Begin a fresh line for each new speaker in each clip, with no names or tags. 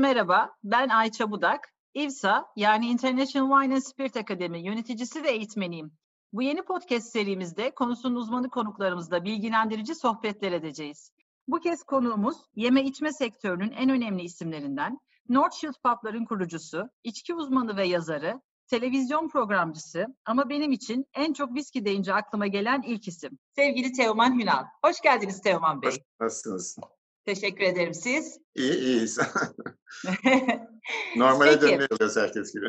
Merhaba, ben Ayça Budak. İVSA yani International Wine and Spirit Academy yöneticisi ve eğitmeniyim. Bu yeni podcast serimizde konusunun uzmanı konuklarımızla bilgilendirici sohbetler edeceğiz. Bu kez konuğumuz yeme içme sektörünün en önemli isimlerinden, Northshield Pub'ların kurucusu, içki uzmanı ve yazarı, televizyon programcısı ama benim için en çok viski deyince aklıma gelen ilk isim. Sevgili Teoman Hünal. Hoş geldiniz Teoman Bey.
Nasılsınız?
Teşekkür ederim. Siz?
İyi, iyiyiz. Normale
Peki.
dönüyoruz herkes gibi.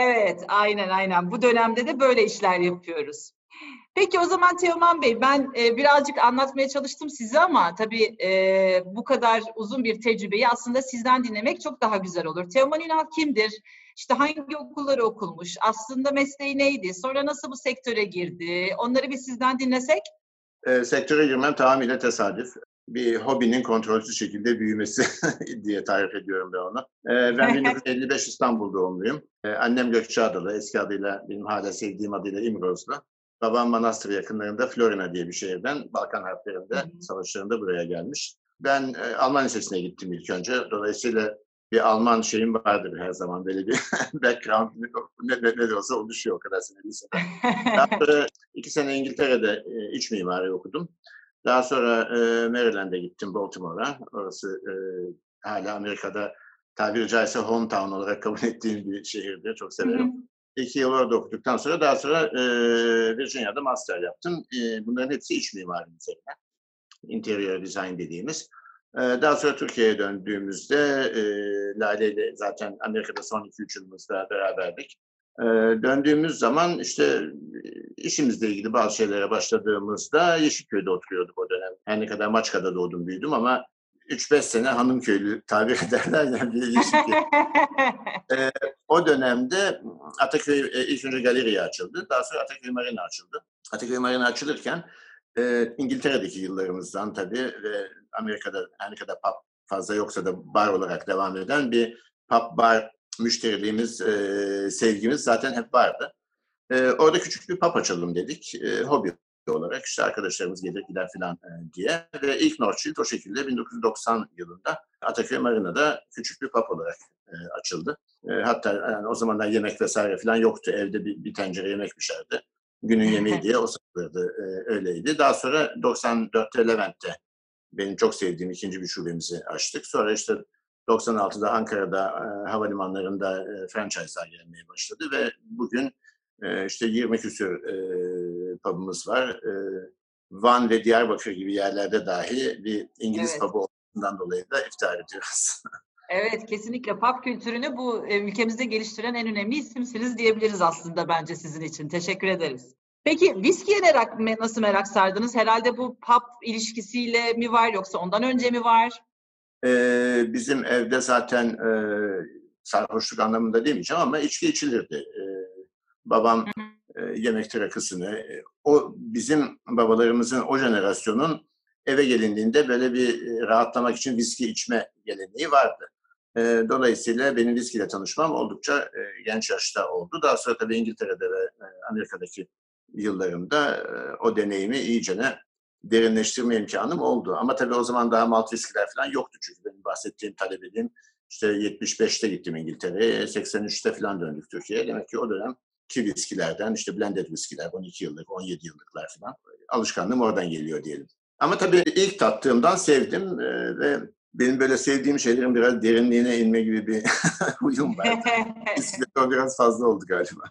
Evet, aynen aynen. Bu dönemde de böyle işler yapıyoruz. Peki o zaman Teoman Bey, ben e, birazcık anlatmaya çalıştım size ama tabii e, bu kadar uzun bir tecrübeyi aslında sizden dinlemek çok daha güzel olur. Teoman Ünal kimdir? İşte hangi okulları okulmuş? Aslında mesleği neydi? Sonra nasıl bu sektöre girdi? Onları bir sizden dinlesek.
E, sektöre girmem tamamıyla tesadüf. Bir hobinin kontrolsüz şekilde büyümesi diye tarif ediyorum ben onu. E, ben 1955 İstanbul doğumluyum. E, annem Gökçeadalı, eski adıyla benim hala sevdiğim adıyla İmrozlu. Babam Manastır yakınlarında Florina diye bir şehirden Balkan Harplerinde, savaşlarında buraya gelmiş. Ben e, Alman Lisesi'ne gittim ilk önce. Dolayısıyla bir Alman şeyim vardır her zaman böyle bir background ne, ne, ne de olsa oluşuyor o kadar sene lisede. Sonra iki sene İngiltere'de e, iç mimari okudum. Daha sonra e, Maryland'e gittim Baltimore'a. Orası e, hala Amerika'da tabiri caizse hometown olarak kabul ettiğim bir şehirdir. Çok severim. İki yıl orada okuduktan sonra daha sonra e, Virginia'da master yaptım. E, bunların hepsi iç mimari üzerine. Interior design dediğimiz. E, daha sonra Türkiye'ye döndüğümüzde e, Lale ile zaten Amerika'da son 2-3 yılımızda beraberdik. E, döndüğümüz zaman işte e, işimizle ilgili bazı şeylere başladığımızda Yeşilköy'de oturuyorduk o dönem. Her ne kadar Maçka'da doğdum büyüdüm ama 3-5 sene Hanımköylü tabir ederler yani bir Yeşilköy. O dönemde Ataköy e, ilk önce galeriye açıldı. Daha sonra Ataköy Marina açıldı. Ataköy Marina açılırken e, İngiltere'deki yıllarımızdan tabii ve Amerika'da her ne kadar pub fazla yoksa da bar olarak devam eden bir pub bar müşteriliğimiz, e, sevgimiz zaten hep vardı. E, orada küçük bir pub açalım dedik. E, hobi olarak işte arkadaşlarımız gelir gider falan e, diye. Ve ilk Northshield o şekilde 1990 yılında Ataköy Marina'da küçük bir pub olarak e, açıldı. E, hatta yani o zamanlar yemek vesaire falan yoktu. Evde bir, bir tencere yemek pişerdi. Günün yemeği diye o satılırdı. E, öyleydi. Daha sonra 94'te Levent'te benim çok sevdiğim ikinci bir şubemizi açtık. Sonra işte 96'da Ankara'da e, havalimanlarında e, franchise'lar gelmeye başladı ve bugün e, işte 20 küsür e, pub'ımız var. E, Van ve Diyarbakır gibi yerlerde dahi bir İngiliz
Evet.
pub'ı olduğundan dolayı da iftihar ediyoruz.
Evet, kesinlikle pub kültürünü bu e, ülkemizde geliştiren en önemli isimsiniz diyebiliriz aslında bence sizin için. Teşekkür ederiz. Peki viskiye merak, me- nasıl merak sardınız? Herhalde bu pub ilişkisiyle mi var yoksa ondan önce mi var?
Ee, bizim evde zaten e, sarhoşluk anlamında demeyeceğim ama içki içilirdi. Ee, babam e, yemek rakısını, e, o bizim babalarımızın o jenerasyonun eve gelindiğinde böyle bir e, rahatlamak için viski içme geleneği vardı. E, dolayısıyla benim viskiyle tanışmam oldukça e, genç yaşta oldu. Daha sonra tabii İngiltere'de ve e, Amerika'daki yıllarımda e, o deneyimi iyicene derinleştirme imkanım oldu. Ama tabii o zaman daha malt viskiler falan yoktu çünkü benim bahsettiğim talebeliğim işte 75'te gittim İngiltere'ye, 83'te falan döndük Türkiye'ye. Demek ki o dönem ki viskilerden işte blended viskiler 12 yıllık, 17 yıllıklar falan alışkanlığım oradan geliyor diyelim. Ama tabii ilk tattığımdan sevdim e, ve benim böyle sevdiğim şeylerin biraz derinliğine inme gibi bir huyum var. O biraz fazla oldu galiba.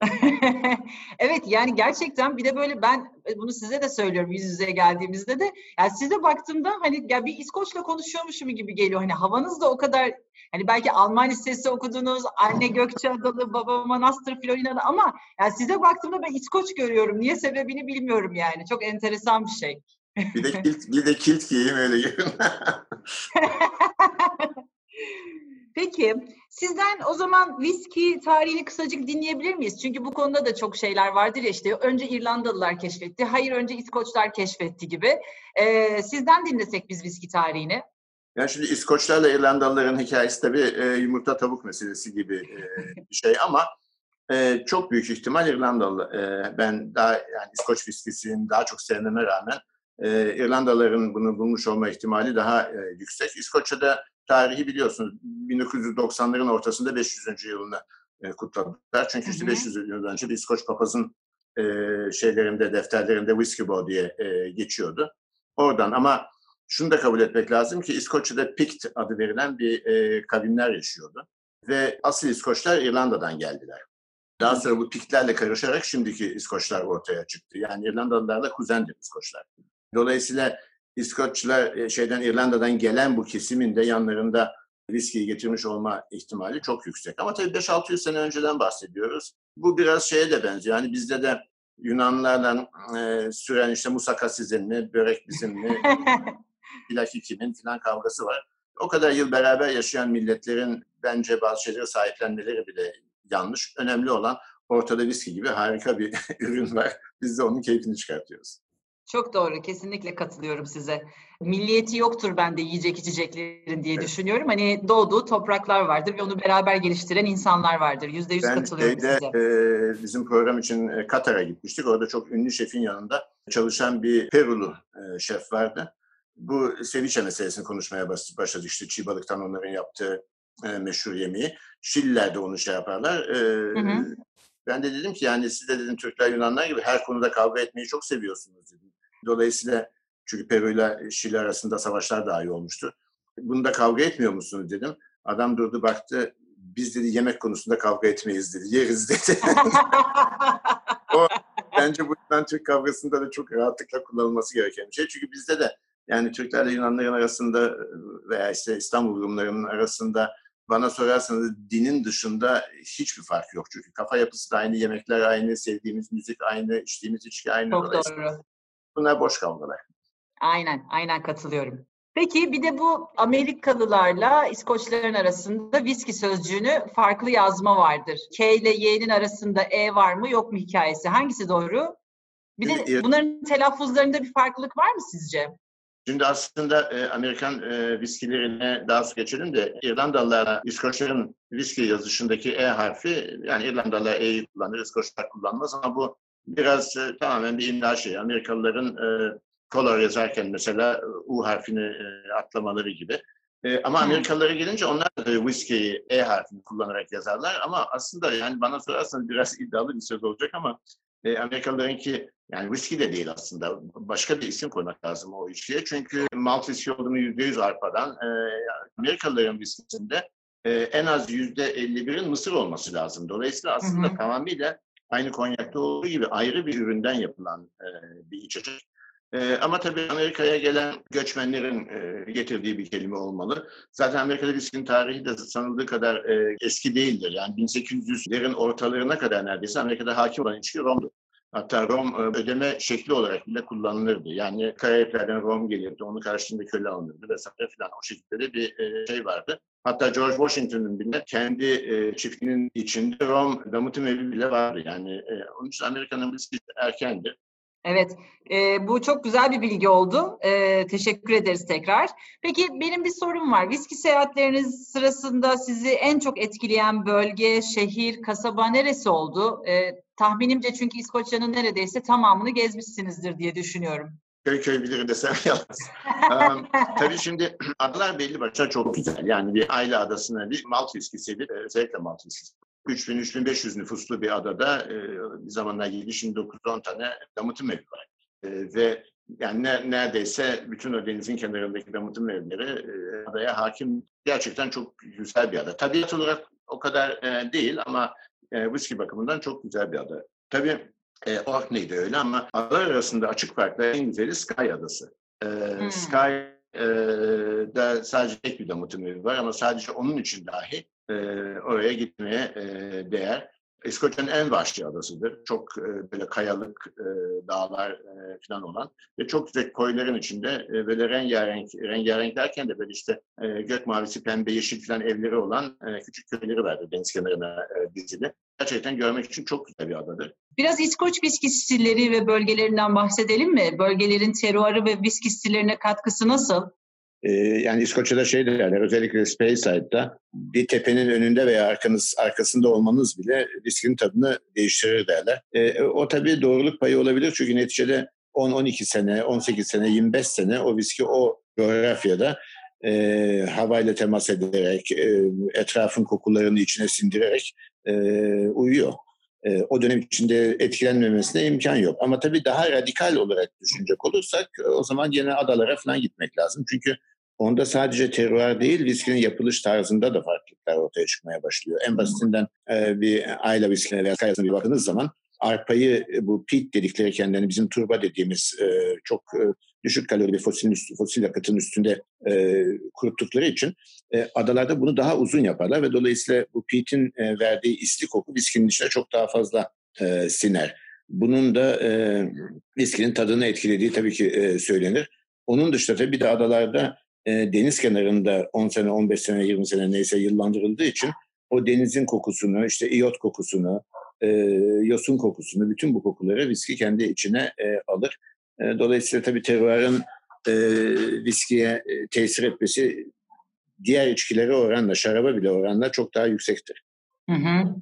Evet yani gerçekten bir de böyle ben e, bunu size de söylüyorum yüz yüze geldiğimizde de yani size baktığımda hani ya bir İskoç'la konuşuyormuşum gibi geliyor. Hani havanız da o kadar hani belki Alman lisesi okudunuz, anne Gökçeadalı, baba Manastır Florina'da ama yani size baktığımda ben İskoç görüyorum. Niye sebebini bilmiyorum yani. Çok enteresan bir şey.
Bir de kilt, bir de kilt giyeyim öyle görün.
Peki, sizden o zaman viski tarihini kısacık dinleyebilir miyiz? Çünkü bu konuda da çok şeyler vardır ya işte önce İrlandalılar keşfetti, hayır önce İskoçlar keşfetti gibi. Ee, sizden dinlesek biz viski tarihini.
Yani şimdi İskoçlarla İrlandalıların hikayesi tabii e, yumurta tavuk meselesi gibi e, bir şey ama e, çok büyük ihtimal İrlandalı. E, ben daha yani İskoç viskisini daha çok sevmeme rağmen e, İrlandalıların bunu bulmuş olma ihtimali daha e, yüksek. İskoçya'da tarihi biliyorsunuz 1990'ların ortasında 500. yılını e, kutladılar. Çünkü işte 500 yıl önce bir İskoç papazın e, şeylerinde, defterlerinde Whiskey Bow diye e, geçiyordu. Oradan ama şunu da kabul etmek lazım ki İskoçya'da Pict adı verilen bir e, kavimler yaşıyordu. Ve asıl İskoçlar İrlanda'dan geldiler. Daha sonra bu Pictlerle karışarak şimdiki İskoçlar ortaya çıktı. Yani İrlandalılarla kuzendir İskoçlar. Dolayısıyla İskoçlar e, şeyden İrlanda'dan gelen bu kesimin de yanlarında viskiyi getirmiş olma ihtimali çok yüksek. Ama tabii 5-600 sene önceden bahsediyoruz. Bu biraz şeye de benziyor. Yani bizde de Yunanlarla e, süren işte musaka sizin mi, börek bizim mi, plaki kimin filan kavgası var. O kadar yıl beraber yaşayan milletlerin bence bazı şeyleri sahiplenmeleri bile yanlış. Önemli olan ortada viski gibi harika bir ürün var. Biz de onun keyfini çıkartıyoruz.
Çok doğru. Kesinlikle katılıyorum size. Milliyeti yoktur bende yiyecek içeceklerin diye evet. düşünüyorum. Hani doğduğu topraklar vardır ve onu beraber geliştiren insanlar vardır. Yüzde yüz katılıyorum şeyde, size.
E, bizim program için e, Katar'a gitmiştik. Orada çok ünlü şefin yanında çalışan bir Perulu e, şef vardı. Bu ceviche meselesini konuşmaya başladık. İşte çiğ balıktan onların yaptığı e, meşhur yemeği. Şililer de onu şey yaparlar. E, hı hı. Ben de dedim ki yani siz de dedim Türkler Yunanlar gibi her konuda kavga etmeyi çok seviyorsunuz dedim. Dolayısıyla çünkü Peru ile Şili arasında savaşlar dahi olmuştu. Bunda kavga etmiyor musunuz dedim. Adam durdu baktı. Biz dedi yemek konusunda kavga etmeyiz dedi. Yeriz dedi. o bence bu yüzden Türk kavgasında da çok rahatlıkla kullanılması gereken bir şey. Çünkü bizde de yani Türklerle Yunanların arasında veya işte İstanbul Rumlarının arasında bana sorarsanız dinin dışında hiçbir fark yok. Çünkü kafa yapısı da aynı, yemekler aynı, sevdiğimiz müzik aynı, içtiğimiz içki aynı.
Çok doğru.
Bunlar boş kavgalar.
Aynen, aynen katılıyorum. Peki bir de bu Amerikalılarla İskoçların arasında viski sözcüğünü farklı yazma vardır. K ile Y'nin arasında E var mı yok mu hikayesi? Hangisi doğru? Bir de bunların telaffuzlarında bir farklılık var mı sizce?
Şimdi aslında e, Amerikan e, viskilerine daha sonra geçelim de İrlandalılarla İskoçların viski yazışındaki E harfi yani İrlandalılar E'yi kullanır, İskoçlar kullanmaz ama bu biraz e, tamamen bir imla şey. Amerikalıların e, color yazarken mesela U harfini e, atlamaları gibi. E, ama Amerikalılara gelince onlar da whiskey'i E harfini kullanarak yazarlar ama aslında yani bana sorarsanız biraz iddialı bir söz olacak ama e, Amerikalılarınki yani whisky de değil aslında. Başka bir isim koymak lazım o içkiye. Çünkü malt whisky olduğunu %100 arpadan. E, Amerikalıların whiskisinde e, en az %51'in mısır olması lazım. Dolayısıyla aslında hı hı. tamamıyla aynı konyakta olduğu gibi ayrı bir üründen yapılan e, bir içecek. E, ama tabii Amerika'ya gelen göçmenlerin e, getirdiği bir kelime olmalı. Zaten Amerika'da viskinin tarihi de sanıldığı kadar e, eski değildir. Yani 1800'lerin ortalarına kadar neredeyse Amerika'da hakim olan içki romdu. Hatta Rom e, ödeme şekli olarak bile kullanılırdı. Yani Karayipler'den Rom gelirdi, onun karşılığında köle alınırdı vesaire filan. O şekilde de bir e, şey vardı. Hatta George Washington'ın bile kendi e, çiftliğinin içinde Rom damıtım evi bile vardı. Yani onun için Amerika'nın bir erkendi.
Evet, e, bu çok güzel bir bilgi oldu. E, teşekkür ederiz tekrar. Peki benim bir sorum var. Viski seyahatleriniz sırasında sizi en çok etkileyen bölge, şehir, kasaba neresi oldu? E, tahminimce çünkü İskoçya'nın neredeyse tamamını gezmişsinizdir diye düşünüyorum.
Köy köy bilirim desem yalan. um, tabii şimdi adalar belli başta çok güzel. Yani bir aile adasına bir malt viskisidir. Özellikle malt viskisi 3000-3500 nüfuslu bir adada e, bir zamanlar 7 şimdi 9-10 tane damıtım evi var. E, ve yani ne, neredeyse bütün o denizin kenarındaki damıtım evleri e, adaya hakim. Gerçekten çok güzel bir ada. Tabiat olarak o kadar e, değil ama e, whisky bakımından çok güzel bir ada. Tabii e, Orkney de öyle ama adalar arasında açık farklı en güzeli Sky Adası. E, hmm. Sky e, da sadece tek bir damıtım evi var ama sadece onun için dahi e, oraya gitmeye e, değer. İskoçya'nın en vahşi adasıdır. Çok e, böyle kayalık e, dağlar e, falan olan ve çok güzel koyların içinde e, böyle rengarenk, rengarenk derken de böyle işte e, gök mavisi, pembe, yeşil falan evleri olan e, küçük köyleri vardı deniz kenarına e, dizili. Gerçekten görmek için çok güzel bir adadır.
Biraz İskoç viski stilleri ve bölgelerinden bahsedelim mi? Bölgelerin teruarı ve viski stillerine katkısı nasıl?
Ee, yani İskoçya'da şey derler özellikle Speyside'da bir tepenin önünde veya arkanız arkasında olmanız bile riskinin tadını değiştirir derler. E, o tabii doğruluk payı olabilir çünkü neticede 10-12 sene, 18 sene, 25 sene o viski o coğrafyada e, havayla temas ederek, e, etrafın kokularını içine sindirerek e, uyuyor. E, o dönem içinde etkilenmemesine imkan yok. Ama tabii daha radikal olarak düşünecek olursak o zaman yine adalara falan gitmek lazım. Çünkü onda sadece terör değil, viskinin yapılış tarzında da farklılıklar ortaya çıkmaya başlıyor. En basitinden e, bir ayla viskine veya kayasına bir bakınız zaman arpayı bu peat dedikleri kendilerini bizim turba dediğimiz e, çok e, düşük kalori bir fosil, fosil yakıtın üstünde e, kuruttukları için e, adalarda bunu daha uzun yaparlar ve dolayısıyla bu peat'in e, verdiği isli koku viskinin içine çok daha fazla e, siner. Bunun da e, viskinin tadını etkilediği tabii ki e, söylenir. Onun dışında tabii bir de adalarda e, deniz kenarında 10 sene, 15 sene, 20 sene neyse yıllandırıldığı için o denizin kokusunu, işte iyot kokusunu, e, yosun kokusunu, bütün bu kokuları viski kendi içine e, alır. E, dolayısıyla tabii terroirın e, viskiye e, tesir etmesi diğer içkilere oranla, şaraba bile oranla çok daha yüksektir. Hı hı.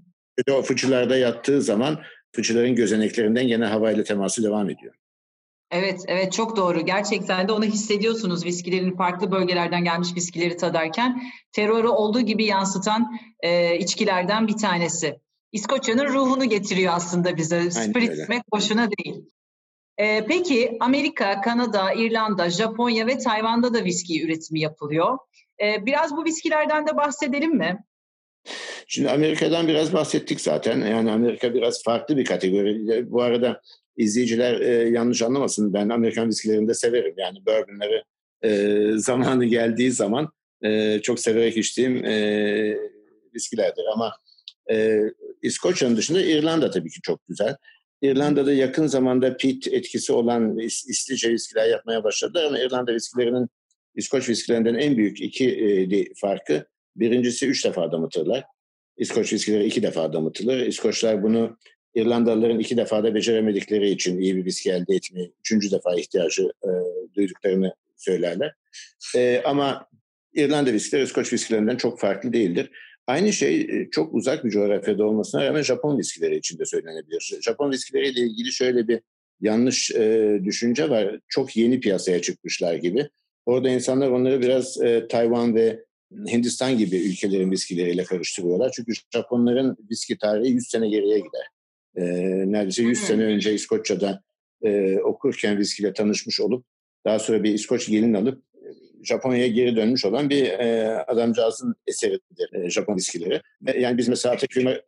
O fıçılarda yattığı zaman fıçıların gözeneklerinden gene havayla teması devam ediyor.
Evet, evet çok doğru. Gerçekten de onu hissediyorsunuz viskilerin farklı bölgelerden gelmiş viskileri tadarken. Terörü olduğu gibi yansıtan e, içkilerden bir tanesi. İskoçya'nın ruhunu getiriyor aslında bize. Spirit içmek boşuna değil. Ee, peki Amerika, Kanada, İrlanda, Japonya ve Tayvan'da da viski üretimi yapılıyor. Ee, biraz bu viskilerden de bahsedelim mi?
Şimdi Amerika'dan biraz bahsettik zaten. Yani Amerika biraz farklı bir kategori. Bu arada izleyiciler e, yanlış anlamasın. Ben Amerikan viskilerini de severim. Yani bourbonları e, zamanı geldiği zaman e, çok severek içtiğim e, viskilerdir. Ama e, İskoçya'nın dışında İrlanda tabii ki çok güzel. İrlanda'da yakın zamanda pit etkisi olan İslice viskiler yapmaya başladılar ama İrlanda viskilerinin İskoç viskilerinden en büyük iki e, farkı birincisi üç defa damıtırlar. İskoç viskileri iki defa damıtılır. İskoçlar bunu İrlandalıların iki defada beceremedikleri için iyi bir viski elde etmeye üçüncü defa ihtiyacı e, duyduklarını söylerler. E, ama İrlanda viskileri İskoç viskilerinden çok farklı değildir. Aynı şey e, çok uzak bir coğrafyada olmasına rağmen Japon viskileri için de söylenebilir. Japon viskileriyle ilgili şöyle bir yanlış e, düşünce var. Çok yeni piyasaya çıkmışlar gibi. Orada insanlar onları biraz e, Tayvan ve Hindistan gibi ülkelerin viskileriyle karıştırıyorlar. Çünkü Japonların viski tarihi 100 sene geriye gider. E, neredeyse 100 sene önce İskoçya'da e, okurken viskiyle tanışmış olup daha sonra bir İskoç gelin alıp Japonya'ya geri dönmüş olan bir e, adamcağızın eseridir e, Japon viskileri. Ve yani biz mesela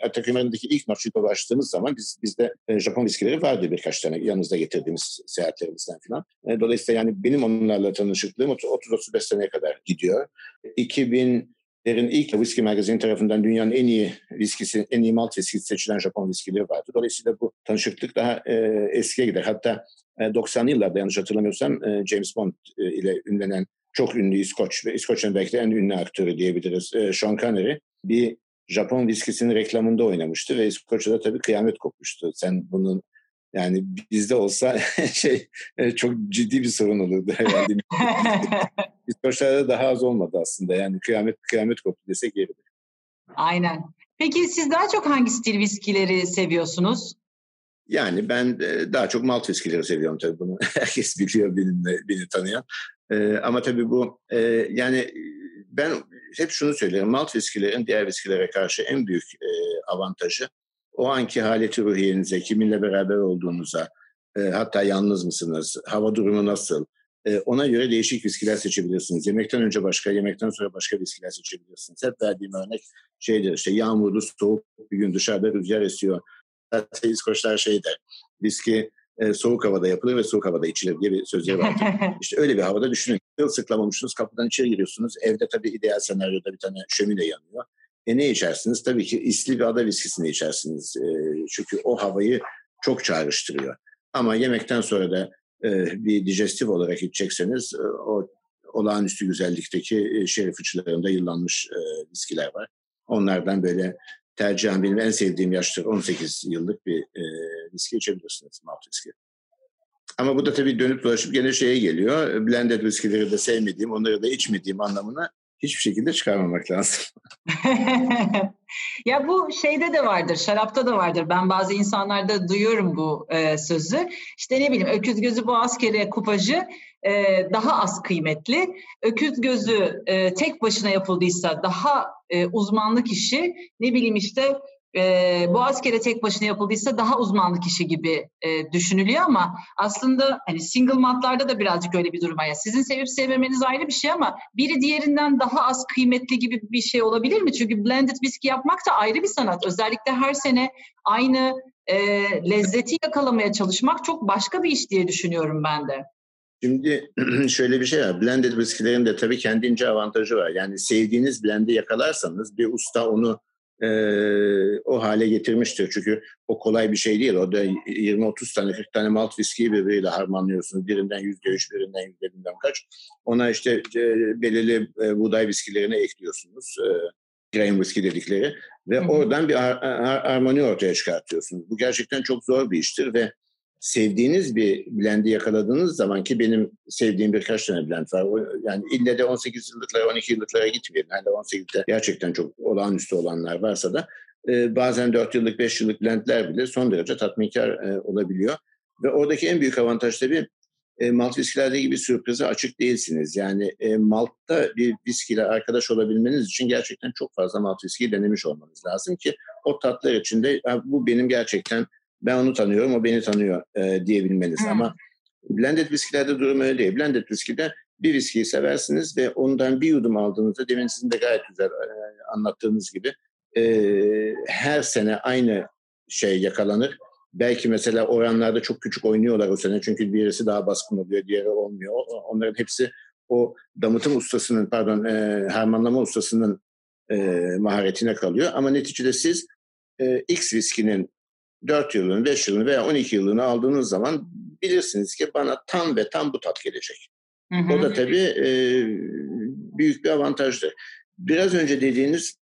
Atakümer'indeki ilk Machuto'yu açtığımız zaman biz bizde e, Japon viskileri vardı birkaç tane yanımızda getirdiğimiz seyahatlerimizden falan. E, dolayısıyla yani benim onlarla tanışıklığım 30-35 seneye kadar gidiyor. 2000 Derin ilk Whisky Magazine tarafından dünyanın en iyi viskisi, en iyi malt viskisi seçilen Japon viskileri vardı. Dolayısıyla bu tanışıklık daha e, eskiye gider. Hatta e, 90'lı yıllarda yanlış hatırlamıyorsam e, James Bond e, ile ünlenen çok ünlü İskoç ve İskoç'un belki de en ünlü aktörü diyebiliriz. E, Sean Connery bir Japon viskisinin reklamında oynamıştı ve İskoç'ta tabii kıyamet kopmuştu. Sen bunun yani bizde olsa şey e, çok ciddi bir sorun olurdu herhalde. İskoçlarda daha az olmadı aslında. Yani kıyamet kıyamet koptu desek yeridir.
Aynen. Peki siz daha çok hangi stil viskileri seviyorsunuz?
Yani ben daha çok malt viskileri seviyorum tabii bunu. Herkes biliyor benimle, beni tanıyan. Ee, ama tabii bu e, yani ben hep şunu söylerim. Malt viskilerin diğer viskilere karşı en büyük e, avantajı o anki haleti ruhiyenize, kiminle beraber olduğunuza, e, hatta yalnız mısınız, hava durumu nasıl, e, ona göre değişik viskiler seçebilirsiniz. Yemekten önce başka, yemekten sonra başka viskiler seçebilirsiniz. Hep verdiğim örnek şeydir işte yağmurlu, soğuk bir gün dışarıda rüzgar esiyor. Hatta İskoçlar şey der, viski e, soğuk havada yapılır ve soğuk havada içilir diye bir sözleri vardır. İşte öyle bir havada düşünün. Sıklamamışsınız, kapıdan içeri giriyorsunuz. Evde tabii ideal senaryoda bir tane şömine yanıyor. E ne içersiniz? Tabii ki isli bir ada viskisini içersiniz. E, çünkü o havayı çok çağrıştırıyor. Ama yemekten sonra da e, bir digestif olarak içecekseniz e, o olağanüstü güzellikteki e, şerif uçlarında yıllanmış e, viskiler var. Onlardan böyle tercihen benim en sevdiğim yaştır 18 yıllık bir e, viski içebilirsiniz malt viski. Ama bu da tabii dönüp dolaşıp gene şeye geliyor. Blended viskileri de sevmediğim, onları da içmediğim anlamına hiçbir şekilde çıkarmamak lazım.
ya bu şeyde de vardır, şarapta da vardır. Ben bazı insanlarda duyuyorum bu e, sözü. İşte ne bileyim öküz gözü boğaz kere kupajı e, daha az kıymetli. Öküz gözü e, tek başına yapıldıysa daha e, uzmanlık işi, ne bileyim işte e, bu askere tek başına yapıldıysa daha uzmanlık işi gibi e, düşünülüyor ama aslında hani single matlarda da birazcık öyle bir durum var. Yani sizin sevip sevmemeniz ayrı bir şey ama biri diğerinden daha az kıymetli gibi bir şey olabilir mi? Çünkü blended whisky yapmak da ayrı bir sanat. Özellikle her sene aynı e, lezzeti yakalamaya çalışmak çok başka bir iş diye düşünüyorum ben de.
Şimdi şöyle bir şey var. Blended whisky'lerin de tabii kendince avantajı var. Yani sevdiğiniz blend'i yakalarsanız bir usta onu e, o hale getirmiştir. Çünkü o kolay bir şey değil. Orada 20-30 tane 40 tane malt viskiyi birbiriyle harmanlıyorsunuz. Birinden %3, birinden yüzde bilmem kaç. Ona işte e, belirli e, buğday viskilerini ekliyorsunuz. E, grain whisky dedikleri. Ve Hı-hı. oradan bir har- har- harmoni ortaya çıkartıyorsunuz. Bu gerçekten çok zor bir iştir ve sevdiğiniz bir blend'i yakaladığınız zaman ki benim sevdiğim birkaç tane blend var. Yani ille de 18 yıllıklara 12 yıllıklara gitmeyelim. Yani 18'de gerçekten çok olağanüstü olanlar varsa da e, bazen 4 yıllık 5 yıllık blendler bile son derece tatminkar e, olabiliyor. Ve oradaki en büyük avantaj tabii e, malt viskilerde gibi sürprize açık değilsiniz. Yani e, maltta bir viskiyle arkadaş olabilmeniz için gerçekten çok fazla malt viskiyi denemiş olmanız lazım ki o tatlar içinde bu benim gerçekten ben onu tanıyorum, o beni tanıyor e, diyebilmeniz. Hmm. Ama blended viskilerde durum öyle değil. Blended viskide bir viskiyi seversiniz ve ondan bir yudum aldığınızda demin sizin de gayet güzel e, anlattığınız gibi e, her sene aynı şey yakalanır. Belki mesela oranlarda çok küçük oynuyorlar o sene çünkü birisi daha baskın oluyor, diğeri olmuyor. Onların hepsi o damıtım ustasının, pardon e, harmanlama ustasının e, maharetine kalıyor. Ama neticede siz e, X viskinin 4 yılını, 5 yılını veya 12 yılını aldığınız zaman bilirsiniz ki bana tam ve tam bu tat gelecek. Hı hı. O da tabii e, büyük bir avantajdır. Biraz önce dediğiniz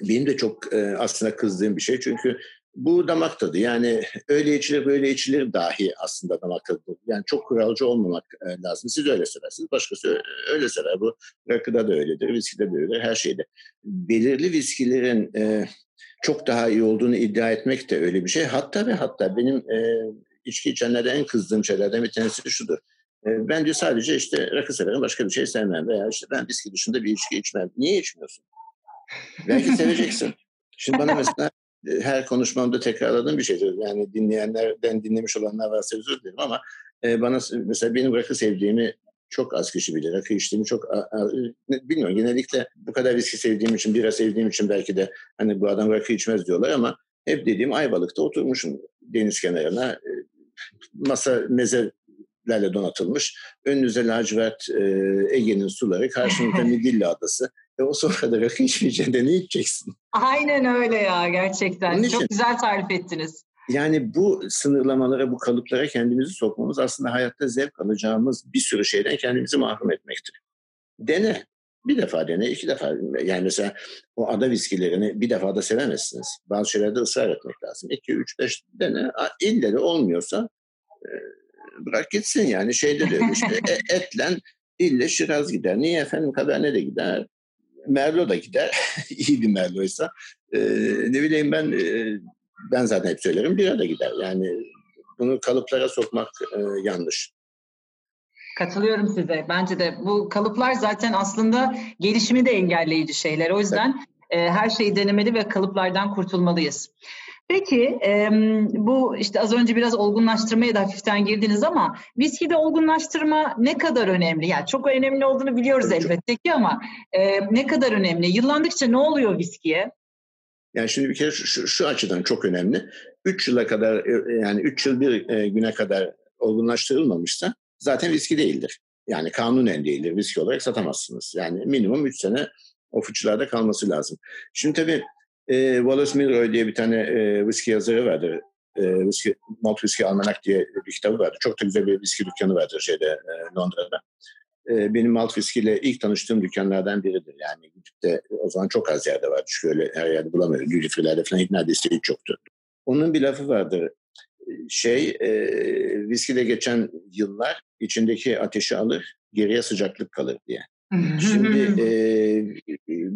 benim de çok e, aslında kızdığım bir şey. Çünkü bu damak tadı. Yani öyle içilir böyle içilir dahi aslında damak tadı. Yani çok kuralcı olmamak e, lazım. Siz öyle seversiniz. Başkası öyle sever. Bu rakıda da öyledir, viskide de öyledir, her şeyde. Belirli viskilerin e, çok daha iyi olduğunu iddia etmek de öyle bir şey. Hatta ve hatta benim e, içki içenlerde en kızdığım şeylerden bir tanesi şudur. E, ben diyor sadece işte rakı severim, başka bir şey sevmem veya işte ben viski dışında bir içki içmem. Niye içmiyorsun? Belki seveceksin. Şimdi bana mesela e, her konuşmamda tekrarladığım bir şeydir. Yani dinleyenlerden dinlemiş olanlar varsa özür dilerim ama e, bana mesela benim rakı sevdiğimi çok az kişi bilir. Rakı içtiğimi çok bilmiyorum. Genellikle bu kadar viski sevdiğim için, bira sevdiğim için belki de hani bu adam rakı içmez diyorlar ama hep dediğim Ayvalık'ta oturmuşum deniz kenarına. E, masa mezelerle donatılmış. Önünüze lacivert e, Ege'nin suları, karşınızda Midilli Adası. E o sofrada rakı içmeyeceksin de ne içeceksin?
Aynen öyle ya gerçekten. Onun Çok güzel tarif ettiniz.
Yani bu sınırlamalara, bu kalıplara kendimizi sokmamız aslında hayatta zevk alacağımız bir sürü şeyden kendimizi mahrum etmektir. Dene. Bir defa dene, iki defa. Yani mesela o ada viskilerini bir defa da sevemezsiniz. Bazı şeylerde ısrar etmek lazım. İki, üç, beş dene. İlle de olmuyorsa e, bırak gitsin yani. Şeyde de işte e, etlen ille Şiraz gider. Niye efendim Kaberne de gider. Merlo da gider. İyi bir Merlo'ysa. Ee, ne bileyim ben e, ben zaten hep söylerim bir arada gider. Yani bunu kalıplara sokmak e, yanlış.
Katılıyorum size. Bence de bu kalıplar zaten aslında gelişimi de engelleyici şeyler. O yüzden evet. e, her şeyi denemeli ve kalıplardan kurtulmalıyız. Peki e, bu işte az önce biraz olgunlaştırmaya da hafiften girdiniz ama viskide olgunlaştırma ne kadar önemli? Yani çok önemli olduğunu biliyoruz Tabii elbette ki ama e, ne kadar önemli? Yıllandıkça ne oluyor viskiye?
Yani şimdi bir kere şu, şu, şu açıdan çok önemli. 3 yıla kadar e, yani 3 yıl bir e, güne kadar olgunlaştırılmamışsa zaten viski değildir. Yani kanunen değildir. Viski olarak satamazsınız. Yani minimum 3 sene o fıçılarda kalması lazım. Şimdi tabii e, Wallace Milroy diye bir tane e, viski yazarı vardı. E, viski, Malt Whisky Almanak diye bir kitabı vardı. Çok da güzel bir viski dükkanı vardır şeyde e, Londra'da. E, benim malt ile ilk tanıştığım dükkanlardan biridir. Yani gidip de o zaman çok az yerde vardı. Çünkü öyle her yerde bulamıyordum. Duty free'lerde falan neredeyse hiç yoktu. Onun bir lafı vardır. Şey, e, viskide geçen yıllar içindeki ateşi alır, geriye sıcaklık kalır diye. Şimdi e,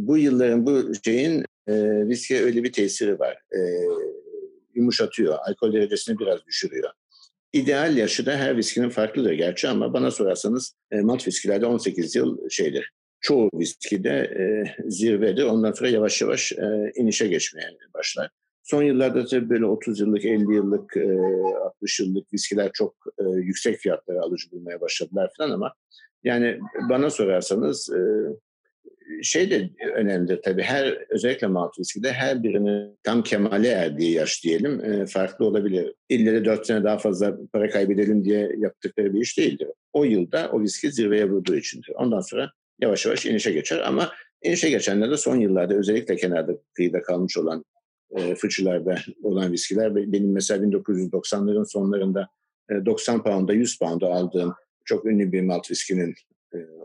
bu yılların, bu şeyin e, viskiye öyle bir tesiri var. E, yumuşatıyor, alkol derecesini biraz düşürüyor. İdeal yaşı da her viskinin farklıdır gerçi ama bana sorarsanız e, malt viskilerde 18 yıl şeydir. Çoğu viskide e, zirvedir. Ondan sonra yavaş yavaş e, inişe geçmeye başlar. Son yıllarda tabii böyle 30 yıllık, 50 yıllık, e, 60 yıllık viskiler çok e, yüksek fiyatlara alıcı bulmaya başladılar falan ama yani bana sorarsanız e, şey de önemlidir tabii. Her özellikle malt viskide her birinin tam kemale erdiği yaş diyelim e, farklı olabilir. İlle de 4 sene daha fazla para kaybedelim diye yaptıkları bir iş değildir. O yılda o viski zirveye vurduğu içindir. Ondan sonra yavaş yavaş inişe geçer ama inişe geçenler de son yıllarda özellikle kenarda kıyıda kalmış olan e, fıçılarda olan viskiler. Benim mesela 1990'ların sonlarında e, 90 pound'a 100 pound'a aldığım çok ünlü bir malt viskinin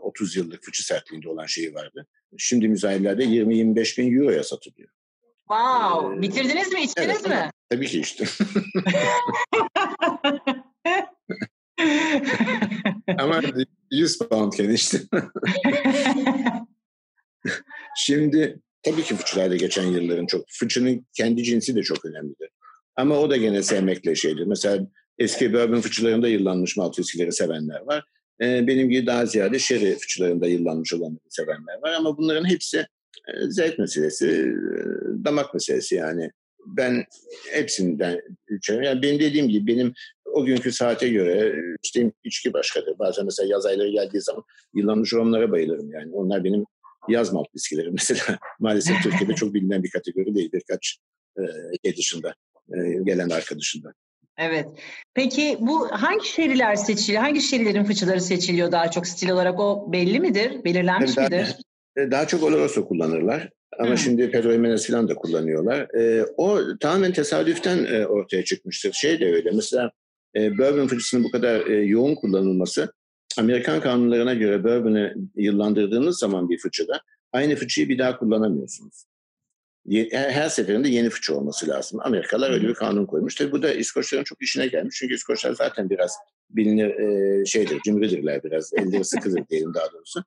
30 e, yıllık fıçı sertliğinde olan şeyi vardı. Şimdi müzayelerde 20-25 bin euroya satılıyor.
Wow! Ee, Bitirdiniz mi? İçtiniz evet, mi?
Tabii ki içtim. Ama 100 poundken içtim. Şimdi tabii ki fıçılarda geçen yılların çok. Fıçının kendi cinsi de çok önemlidir. Ama o da gene sevmekle şeydir. Mesela eski bourbon fıçılarında yıllanmış malt viskileri sevenler var. Ee, benim gibi daha ziyade şeri fıçılarında yıllanmış olanları sevenler var. Ama bunların hepsi e, zevk meselesi, e, damak meselesi yani. Ben hepsinden içerim. Yani benim dediğim gibi benim o günkü saate göre işte içki başkadır. Bazen mesela yaz ayları geldiği zaman yıllanmış romlara bayılırım yani. Onlar benim yaz malt viskilerim mesela. Maalesef Türkiye'de çok bilinen bir kategori değil birkaç e, şey dışında, e, gelen arkadaşında.
Evet. Peki bu hangi şeriler seçiliyor? Hangi şerilerin fıçıları seçiliyor daha çok stil olarak? O belli midir? Belirlenmiş
daha,
midir?
E, daha çok Oloroso kullanırlar. Ama hmm. şimdi Pedro Jimenez falan da kullanıyorlar. E, o tamamen tesadüften e, ortaya çıkmıştır. Şey de öyle. Mesela e, bourbon fıçısının bu kadar e, yoğun kullanılması Amerikan kanunlarına göre bourbon'ı yıllandırdığınız zaman bir fıçıda aynı fıçıyı bir daha kullanamıyorsunuz her seferinde yeni fıçı olması lazım. Amerikalılar öyle bir kanun koymuş. Tabii bu da İskoçların çok işine gelmiş. Çünkü İskoçlar zaten biraz bilinir e, şeydir, cimridirler biraz. Elleri sıkıdır diyelim daha doğrusu.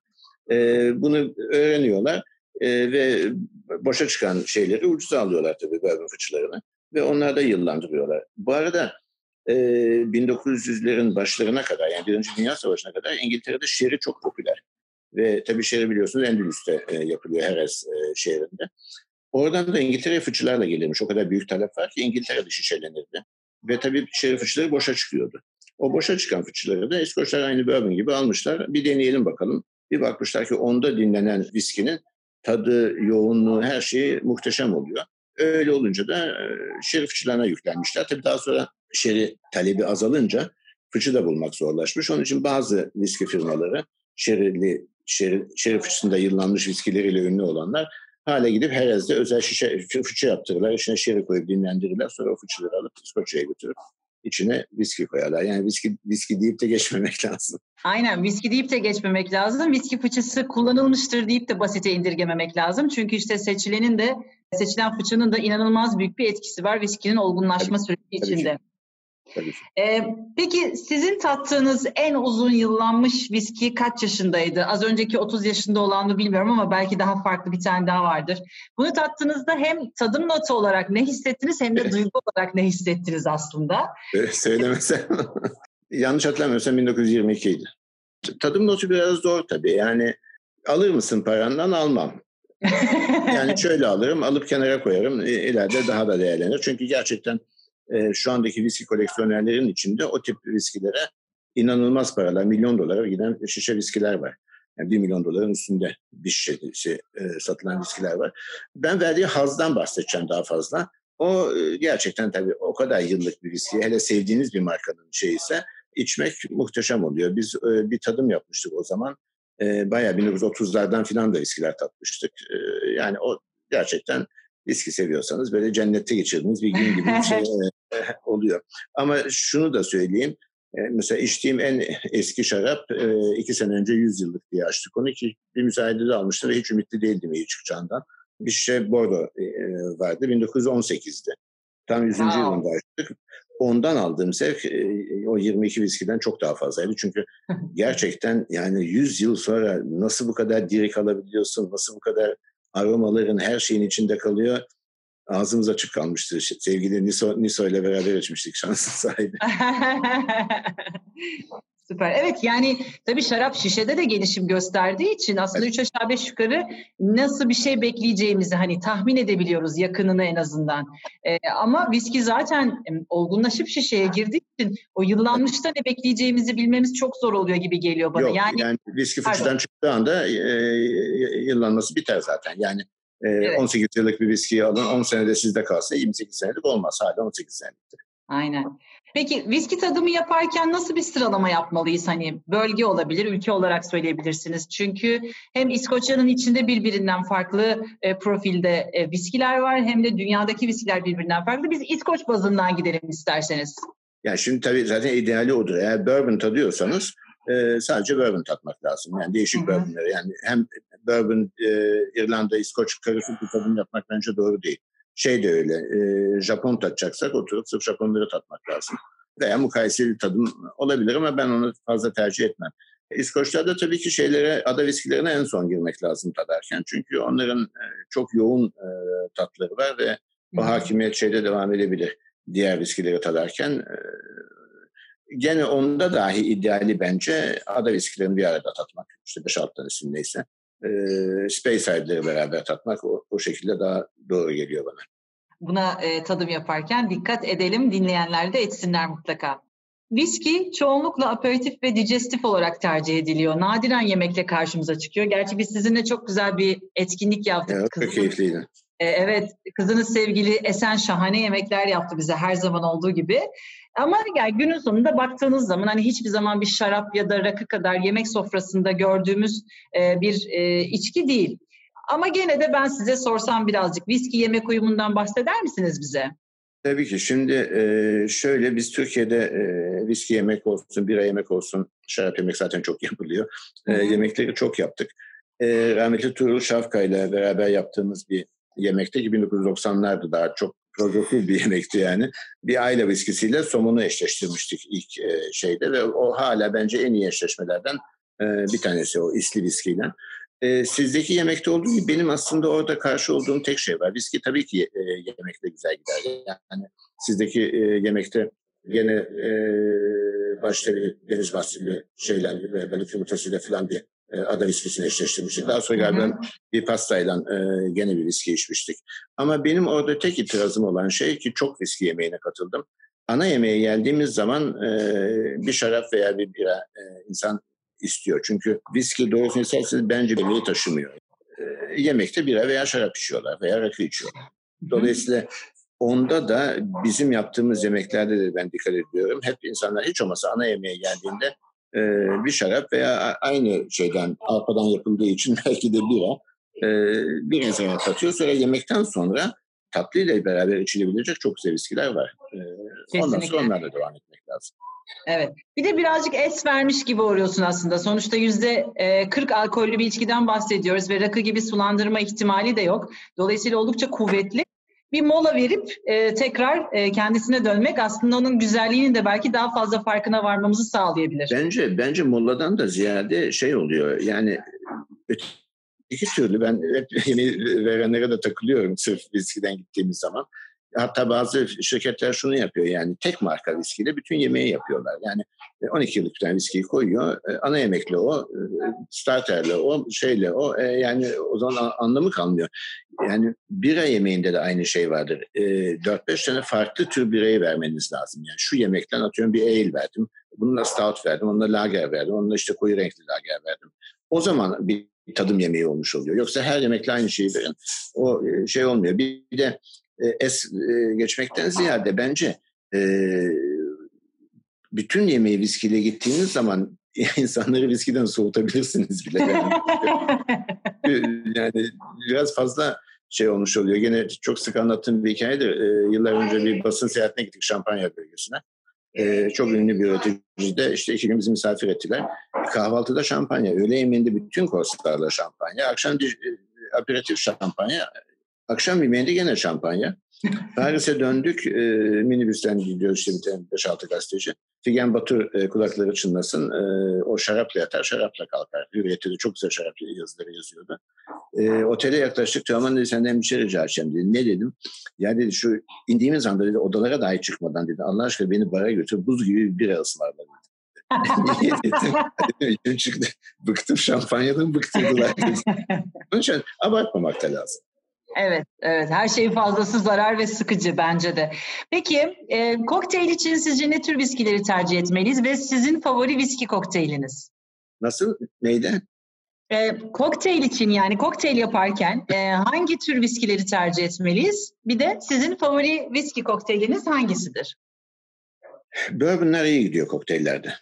E, bunu öğreniyorlar e, ve boşa çıkan şeyleri ucuza alıyorlar tabii bourbon fıçılarını. Ve onlar da yıllandırıyorlar. Bu arada e, 1900'lerin başlarına kadar yani Birinci Dünya Savaşı'na kadar İngiltere'de şeri çok popüler. Ve tabii şeri biliyorsunuz Endülüs'te e, yapılıyor Heres e, şehrinde. Oradan da İngiltere fıçılarla gelirmiş. O kadar büyük talep var ki İngiltere dışı şişelenirdi. Ve tabii şerif fıçıları boşa çıkıyordu. O boşa çıkan fıçıları da İskoçlar aynı bourbon gibi almışlar. Bir deneyelim bakalım. Bir bakmışlar ki onda dinlenen viskinin tadı, yoğunluğu, her şeyi muhteşem oluyor. Öyle olunca da e, şerif fıçılarına yüklenmişler. Tabii daha sonra şeri talebi azalınca fıçı da bulmak zorlaşmış. Onun için bazı viski firmaları şerili, şeri, şerif fıçısında yıllanmış viskileriyle ünlü olanlar Hala gidip Herez'de özel şişe fıçı yaptırırlar. İçine şeri koyup dinlendirirler. Sonra o fıçıları alıp İskoçya'ya götürüp içine viski koyarlar. Yani viski, viski deyip de geçmemek lazım.
Aynen viski deyip de geçmemek lazım. Viski fıçısı kullanılmıştır deyip de basite indirgememek lazım. Çünkü işte seçilenin de seçilen fıçının da inanılmaz büyük bir etkisi var viskinin olgunlaşma tabii, süreci içinde. Tabii ee, peki sizin tattığınız en uzun yıllanmış viski kaç yaşındaydı? Az önceki 30 yaşında olan mı bilmiyorum ama belki daha farklı bir tane daha vardır. Bunu tattığınızda hem tadım notu olarak ne hissettiniz hem de duygu olarak ne hissettiniz aslında?
Söylemesem. Yanlış hatırlamıyorsam 1922 idi. Tadım notu biraz zor tabii. Yani alır mısın parandan almam. yani şöyle alırım, alıp kenara koyarım. İleride daha da değerlenir. Çünkü gerçekten e, şu andaki viski koleksiyonerlerin içinde o tip viskilere inanılmaz paralar, milyon dolara giden şişe viskiler var. Yani bir milyon doların üstünde bir şişe e, satılan viskiler var. Ben verdiği hazdan bahsedeceğim daha fazla. O e, gerçekten tabii o kadar yıllık bir viski, hele sevdiğiniz bir markanın şeyi ise içmek muhteşem oluyor. Biz e, bir tadım yapmıştık o zaman. E, bayağı 1930'lardan filan da viskiler tatmıştık. E, yani o gerçekten viski seviyorsanız böyle cennette geçirdiğiniz bir gün gibi bir şey e, oluyor. Ama şunu da söyleyeyim. E, mesela içtiğim en eski şarap e, iki sene önce 100 yıllık diye açtık onu ki bir müsaadede almıştım ve hiç ümitli değildim iyi çıkacağından. Bir şey Bordeaux vardı 1918'de. Tam 100. Wow. yılında açtık. Ondan aldığım zevk o 22 viskiden çok daha fazlaydı. Çünkü gerçekten yani 100 yıl sonra nasıl bu kadar diri kalabiliyorsun, nasıl bu kadar aromaların her şeyin içinde kalıyor. ağzımız açık kalmıştı. Sevgili Niso, Niso ile beraber içmiştik şansın sahibi.
Süper. Evet yani tabii şarap şişede de gelişim gösterdiği için aslında evet. üç aşağı beş yukarı nasıl bir şey bekleyeceğimizi hani tahmin edebiliyoruz yakınını en azından. Ee, ama viski zaten olgunlaşıp şişeye girdiği için o yıllanmışta ne bekleyeceğimizi bilmemiz çok zor oluyor gibi geliyor bana.
Yok, yani, yani viski fıçıdan çıktığı anda e, yıllanması biter zaten. Yani e, evet. 18 yıllık bir viskiyi alın 10 senede sizde kalsa 28 senelik olmaz. Hala 18 seneliktir.
Aynen. Peki viski tadımı yaparken nasıl bir sıralama yapmalıyız? Hani bölge olabilir, ülke olarak söyleyebilirsiniz. Çünkü hem İskoçya'nın içinde birbirinden farklı e, profilde e, viskiler var hem de dünyadaki viskiler birbirinden farklı. Biz İskoç bazından gidelim isterseniz.
Yani şimdi tabii zaten ideali odur. Eğer bourbon tadıyorsanız e, sadece bourbon tatmak lazım. Yani değişik Hı-hı. bourbonları. Yani hem bourbon, e, İrlanda, İskoç karışık bir tadım yapmak bence doğru değil. Şey de öyle, e, Japon tatacaksak oturup sırf Japonları tatmak lazım. Veya mukayeseli tadım olabilir ama ben onu fazla tercih etmem. İskoçlarda tabii ki şeylere, ada viskilerine en son girmek lazım tadarken. Çünkü onların e, çok yoğun e, tatları var ve o hakimiyet şeyde devam edebilir diğer viskileri tadarken. E, gene onda dahi ideali bence ada viskilerini bir arada tatmak. İşte 5-6 tanesindeyse e, Spaceside'leri beraber tatmak o, o şekilde daha doğru geliyor bana.
Buna e, tadım yaparken dikkat edelim, dinleyenler de etsinler mutlaka. Viski çoğunlukla aperatif ve digestif olarak tercih ediliyor. Nadiren yemekle karşımıza çıkıyor. Gerçi biz sizinle çok güzel bir etkinlik yaptık.
Evet, çok keyifliydi.
E, evet, kızınız sevgili Esen şahane yemekler yaptı bize her zaman olduğu gibi. Ama yani günün sonunda baktığınız zaman hani hiçbir zaman bir şarap ya da rakı kadar yemek sofrasında gördüğümüz e, bir e, içki değil. Ama gene de ben size sorsam birazcık viski yemek uyumundan bahseder misiniz bize?
Tabii ki. Şimdi e, şöyle biz Türkiye'de e, viski yemek olsun, bira yemek olsun, şarap yemek zaten çok yapılıyor. E, yemekleri çok yaptık. E, rahmetli Tuğrul Şafka ile beraber yaptığımız bir yemekte ki 1990'larda daha çok progresif bir yemekti yani. Bir aile viskisiyle somunu eşleştirmiştik ilk e, şeyde ve o hala bence en iyi eşleşmelerden e, bir tanesi o isli viskiyle. E, sizdeki yemekte olduğu gibi benim aslında orada karşı olduğum tek şey var. Viski tabii ki yemekte güzel gider. Yani sizdeki yemekte gene başta bir deniz mahsulü şeyler ve balık yumurtasıyla falan bir e, ada viskisini eşleştirmiştik. Daha sonra galiba bir pastayla e, gene bir viski içmiştik. Ama benim orada tek itirazım olan şey ki çok viski yemeğine katıldım. Ana yemeğe geldiğimiz zaman e, bir şarap veya bir bira e, insan istiyor. Çünkü viski doğrusunu isterseniz bence yemeği taşımıyor. E, yemekte bira veya şarap içiyorlar veya rakı içiyorlar. Dolayısıyla onda da bizim yaptığımız yemeklerde de ben dikkat ediyorum. Hep insanlar hiç olmasa ana yemeğe geldiğinde e, bir şarap veya aynı şeyden arpadan yapıldığı için belki de bira e, bir insana katıyor. Sonra yemekten sonra tatlıyla beraber içilebilecek çok güzel viskiler var. E, ondan sonra onlarla devam etmek lazım.
Evet. Bir de birazcık es vermiş gibi oluyorsun aslında. Sonuçta yüzde 40 alkollü bir içkiden bahsediyoruz ve rakı gibi sulandırma ihtimali de yok. Dolayısıyla oldukça kuvvetli bir mola verip e, tekrar e, kendisine dönmek aslında onun güzelliğinin de belki daha fazla farkına varmamızı sağlayabilir.
Bence bence moladan da ziyade şey oluyor yani iki türlü ben hep yeni verenlere de takılıyorum sırf viskiden gittiğimiz zaman. Hatta bazı şirketler şunu yapıyor yani tek marka viskiyle bütün yemeği yapıyorlar. Yani 12 e, yıllık bir viskiyi koyuyor. E, ana yemekle o, e, starterle o, şeyle o. Yani o zaman anlamı kalmıyor. Yani bira yemeğinde de aynı şey vardır. 4-5 tane farklı tür birayı vermeniz lazım. Yani şu yemekten atıyorum bir ale verdim. Bununla stout verdim, onunla lager verdim, onunla işte koyu renkli lager verdim. O zaman bir tadım yemeği olmuş oluyor. Yoksa her yemekle aynı şeyi verin. O şey olmuyor. Bir de es geçmekten ziyade bence bütün yemeği viskiyle gittiğiniz zaman insanları viskiden soğutabilirsiniz bile. Yani, yani biraz fazla şey olmuş oluyor. Gene çok sık anlattığım bir hikayedir. Ee, yıllar önce bir basın seyahatine gittik Şampanya bölgesine. Ee, çok ünlü bir üreticide işte iki gün bizi misafir ettiler. Kahvaltıda şampanya, öğle yemeğinde bütün korslarla şampanya, akşam aperatif şampanya, Akşam yemeğinde gene şampanya. Paris'e döndük. E, minibüsten gidiyoruz işte bir tane 5-6 gazeteci. Figen Batur e, kulakları çınlasın. E, o şarapla yatar, şarapla kalkar. Hürriyet'te de çok güzel şarap yazıları yazıyordu. E, otele yaklaştık. Teoman dedi senden bir şey rica edeceğim dedi. Ne dedim? Ya dedi şu indiğimiz anda dedi odalara dahi çıkmadan dedi. Allah aşkına beni bara götür. Buz gibi bir arası var dedi. Çıktı. Bıktım şampanyadan bıktırdılar. Onun için abartmamak da lazım.
Evet, evet. Her şeyin fazlası zarar ve sıkıcı bence de. Peki, e, kokteyl için sizce ne tür viskileri tercih etmeliyiz ve sizin favori viski kokteyliniz?
Nasıl? Neydi?
E, kokteyl için yani kokteyl yaparken e, hangi tür viskileri tercih etmeliyiz? Bir de sizin favori viski kokteyliniz hangisidir?
Bourbonlar iyi gidiyor kokteyllerde.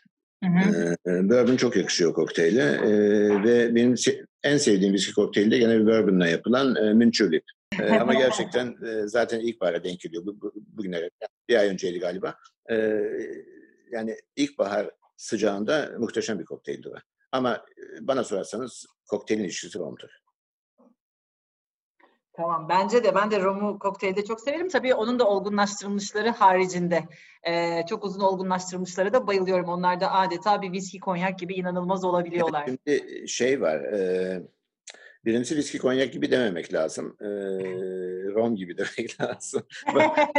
Hı hı. Ee, bourbon çok yakışıyor kokteyle ee, ve benim en sevdiğim viski kokteyli de gene bir bourbonla yapılan e, Minchulip. Ee, ama gerçekten e, zaten ilkbahara denk geliyor. Bu, bu, bugüne bir ay önceydi galiba. Ee, yani ilkbahar sıcağında muhteşem bir kokteyldi o. Ama e, bana sorarsanız kokteylin ilişkisi romdur.
Tamam. Bence de. Ben de romu kokteylde çok severim. Tabii onun da olgunlaştırılmışları haricinde. Ee, çok uzun olgunlaştırılmışlara da bayılıyorum. Onlar da adeta bir viski konyak gibi inanılmaz olabiliyorlar.
Şimdi şey var. E, birincisi viski konyak gibi dememek lazım. E, rom gibi demek lazım.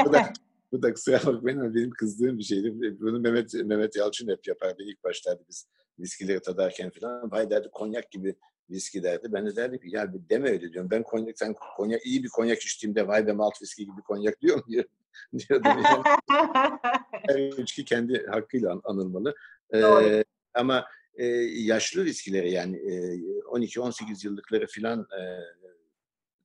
bu da, bu da kusura bakmayın benim kızdığım bir şeydi. Bunu Mehmet, Mehmet Yalçın hep yapardı ilk başlarda biz viskileri tadarken falan. Vay derdi konyak gibi viski derdi. Ben de derdim ki ya bir deme öyle diyorum. Ben konyak, sen konyak, iyi bir konyak içtiğimde vay be malt viski gibi konyak diyor mu? diyordum. Yani. Her içki kendi hakkıyla anılmalı. Ee, ama e, yaşlı viskileri yani e, 12-18 yıllıkları filan e,